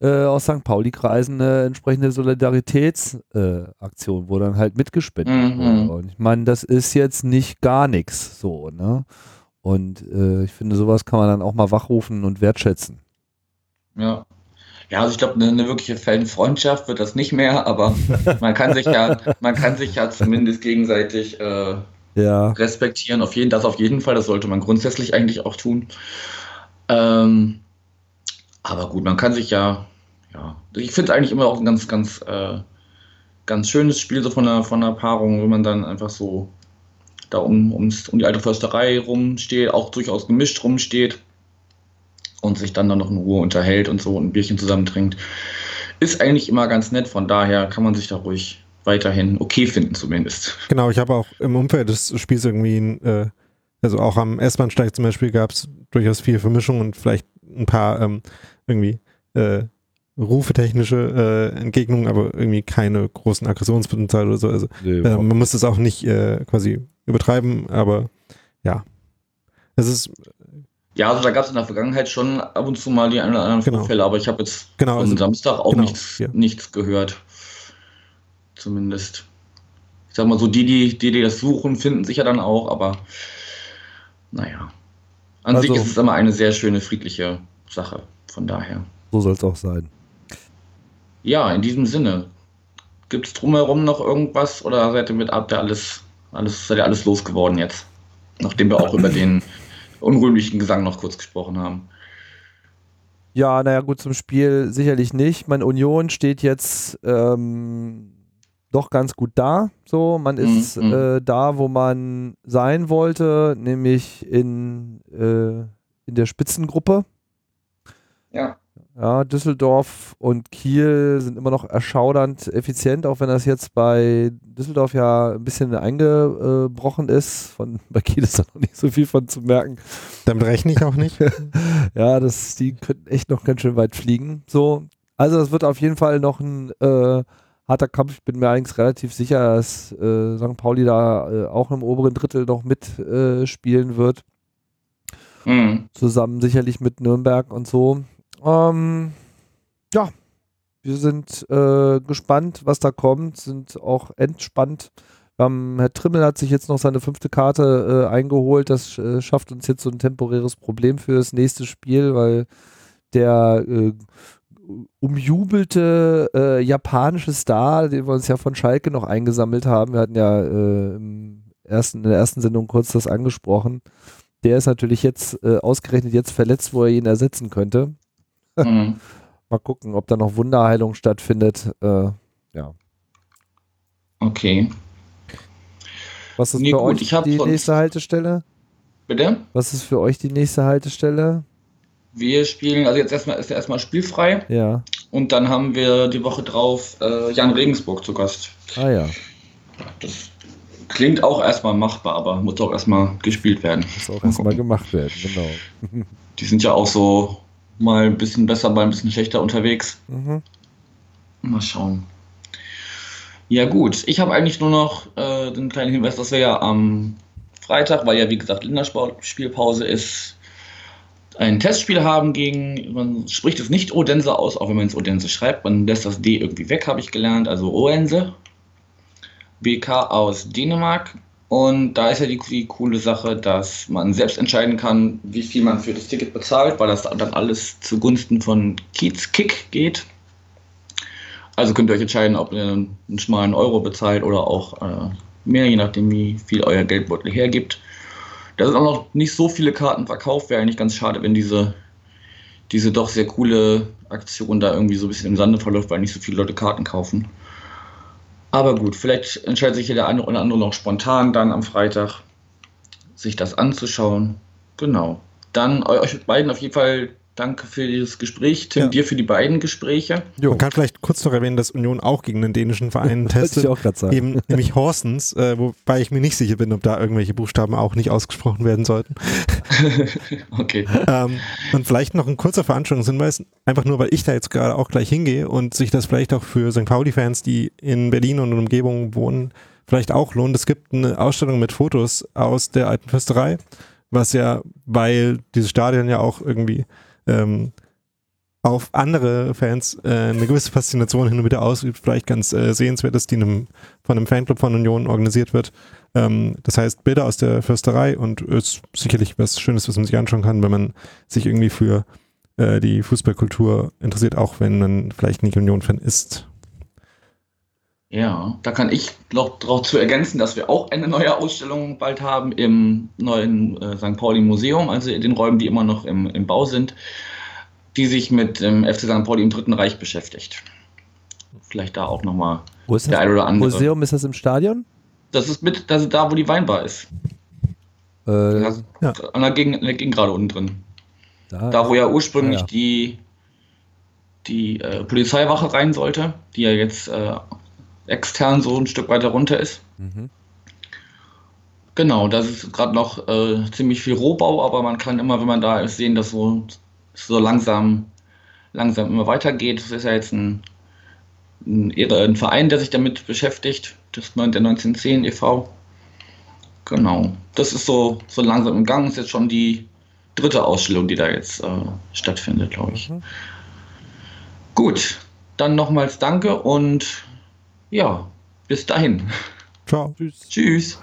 äh, aus St. Pauli-Kreisen eine entsprechende Solidaritätsaktion, Aktion, wo dann halt mitgespendet Mhm. wurde. Und ich meine, das ist jetzt nicht gar nichts so, ne? Und äh, ich finde, sowas kann man dann auch mal wachrufen und wertschätzen. Ja. Ja, also ich glaube, eine, eine wirkliche Fanfreundschaft wird das nicht mehr, aber man kann sich ja, man kann sich ja zumindest gegenseitig äh, Ja. respektieren. Auf jeden, das auf jeden Fall, das sollte man grundsätzlich eigentlich auch tun. Ähm, aber gut, man kann sich ja, ja, ich finde es eigentlich immer auch ein ganz, ganz, äh, ganz schönes Spiel so von der, von der Paarung, wenn man dann einfach so da um, ums, um die alte Försterei rumsteht, auch durchaus gemischt rumsteht und sich dann, dann noch in Ruhe unterhält und so und ein Bierchen zusammen trinkt. Ist eigentlich immer ganz nett, von daher kann man sich da ruhig weiterhin okay finden zumindest. Genau, ich habe auch im Umfeld des Spiels irgendwie, ein, äh, also auch am S-Bahnsteig zum Beispiel gab es durchaus viel Vermischung und vielleicht ein paar ähm, irgendwie äh, rufetechnische äh, Entgegnungen, aber irgendwie keine großen Aggressionspotenziale oder so. Also Nee, äh, man muss das auch nicht äh, quasi übertreiben, aber ja. Es ist, Ja, also da gab es in der Vergangenheit schon ab und zu mal die ein oder anderen Genau. Vorfälle, aber ich habe jetzt Genau, am also- Samstag auch genau, nichts, ja. nichts gehört. Zumindest. Ich sag mal so, die, die, die, die das suchen, finden sich ja dann auch, aber naja. An sich Also- ist es immer eine sehr schöne, friedliche Sache. Von daher. so soll es auch sein. Ja, in diesem Sinne. Gibt es drumherum noch irgendwas oder seid ihr mit habt ihr alles, alles, seid ihr alles losgeworden jetzt? Nachdem wir auch über den unrühmlichen Gesang noch kurz gesprochen haben. Ja, naja, gut, zum Spiel sicherlich nicht. Meine Union steht jetzt ähm, doch ganz gut da. So, man ist Mhm. äh, da, wo man sein wollte, nämlich in, äh, in der Spitzengruppe. Ja. Ja, Düsseldorf und Kiel sind immer noch erschaudernd effizient, auch wenn das jetzt bei Düsseldorf ja ein bisschen eingebrochen ist. Von, bei Kiel ist da noch nicht so viel von zu merken. damit rechne ich auch nicht. Ja, das, die könnten echt noch ganz schön weit fliegen. So, also das wird auf jeden Fall noch ein äh, harter Kampf. Ich bin mir allerdings relativ sicher, dass äh, St. Pauli da äh, auch im oberen Drittel noch mitspielen äh, spielen wird. Mhm. Zusammen sicherlich mit Nürnberg und so. Ähm, ja, wir sind äh, gespannt, was da kommt, sind auch entspannt. Ähm, Herr Trimmel hat sich jetzt noch seine fünfte Karte äh, eingeholt. Das äh, schafft uns jetzt so ein temporäres Problem für das nächste Spiel, weil der äh, umjubelte äh, japanische Star, den wir uns ja von Schalke noch eingesammelt haben, wir hatten ja äh, ersten, in der ersten Sendung kurz das angesprochen, der ist natürlich jetzt äh, ausgerechnet jetzt verletzt, wo er ihn ersetzen könnte. Mhm. Mal gucken, ob da noch Wunderheilung stattfindet. Äh, Okay. was ist Nee, für gut, euch die nächste Haltestelle? Bitte? Was ist für euch die nächste Haltestelle? Wir spielen, also jetzt erstmal ist ja erstmal spielfrei Ja. und dann haben wir die Woche drauf äh, Jan Regensburg zu Gast. Ah ja, Das klingt auch erstmal machbar, aber muss auch erstmal gespielt werden. muss auch erstmal gemacht werden, genau. Die sind ja auch so mal ein bisschen besser, mal ein bisschen schlechter unterwegs. Mhm. Mal schauen. Ja gut, ich habe eigentlich nur noch äh, den kleinen Hinweis, dass wir ja am Freitag, weil ja wie gesagt Länderspielpause ist, ein Testspiel haben gegen, man spricht es nicht Odense aus, auch wenn man es Odense schreibt, man lässt das D irgendwie weg, habe ich gelernt, also Odense. BK aus Dänemark. Und da ist ja die, die coole Sache, dass man selbst entscheiden kann, wie viel man für das Ticket bezahlt, weil das dann alles zugunsten von Kiez Kick geht. Also könnt ihr euch entscheiden, ob ihr einen schmalen Euro bezahlt oder auch äh, mehr, je nachdem, wie viel euer Geldbeutel hergibt. Da sind auch noch nicht so viele Karten verkauft. Wäre eigentlich ganz schade, wenn diese, diese doch sehr coole Aktion da irgendwie so ein bisschen im Sande verläuft, weil nicht so viele Leute Karten kaufen. Aber gut, vielleicht entscheidet sich ja der eine oder andere noch spontan dann am Freitag, sich das anzuschauen. Genau. Dann eu- euch beiden auf jeden Fall Danke für dieses Gespräch. Tim, Ja. dir für die beiden Gespräche. Jo, Man kann vielleicht kurz noch erwähnen, dass Union auch gegen den dänischen Verein wollte testet. ich auch gerade sagen. Eben, nämlich Horsens, äh, wobei ich mir nicht sicher bin, ob da irgendwelche Buchstaben auch nicht ausgesprochen werden sollten. Okay. ähm, und vielleicht noch ein kurzer Veranstaltungshinweis, einfach nur, weil ich da jetzt gerade auch gleich hingehe und sich das vielleicht auch für St. Pauli-Fans, die in Berlin und Umgebung wohnen, vielleicht auch lohnt. Es gibt eine Ausstellung mit Fotos aus der alten Fürsterei, was ja, weil dieses Stadion ja auch irgendwie ähm, auf andere Fans äh, eine gewisse Faszination hin und wieder ausübt, vielleicht ganz äh, sehenswert ist, die einem, von einem Fanclub von Union organisiert wird. Ähm, das heißt, Bilder aus der Fürsterei und ist sicherlich was Schönes, was man sich anschauen kann, wenn man sich irgendwie für äh, die Fußballkultur interessiert, auch wenn man vielleicht nicht Union-Fan ist. Ja, da kann ich noch darauf zu ergänzen, dass wir auch eine neue Ausstellung bald haben im neuen äh, St. Pauli Museum, also in den Räumen, die immer noch im, im Bau sind, die sich mit dem FC St. Pauli im Dritten Reich beschäftigt. Vielleicht da auch nochmal der das ein oder andere. Museum? Ist das im Stadion? Das ist mit, das ist da, wo die Weinbar ist. Äh, Ja. An der Gegend, in der Gegend gerade unten drin. da, Da, wo ja ursprünglich Ah, ja. die, die äh, Polizeiwache rein sollte, die ja jetzt äh, extern so ein Stück weiter runter ist. Mhm. Genau, das ist gerade noch äh, ziemlich viel Rohbau, aber man kann immer, wenn man da ist, sehen, dass so, so langsam, langsam immer weitergeht. Das ist ja jetzt ein, ein, ein Verein, der sich damit beschäftigt, das der 1910 e.V. Genau, das ist so, so langsam im Gang. Das ist jetzt schon die dritte Ausstellung, die da jetzt äh, stattfindet, glaube ich. Mhm. Gut, dann nochmals danke und ja, bis dahin. Ciao. Tschüss. Tschüss.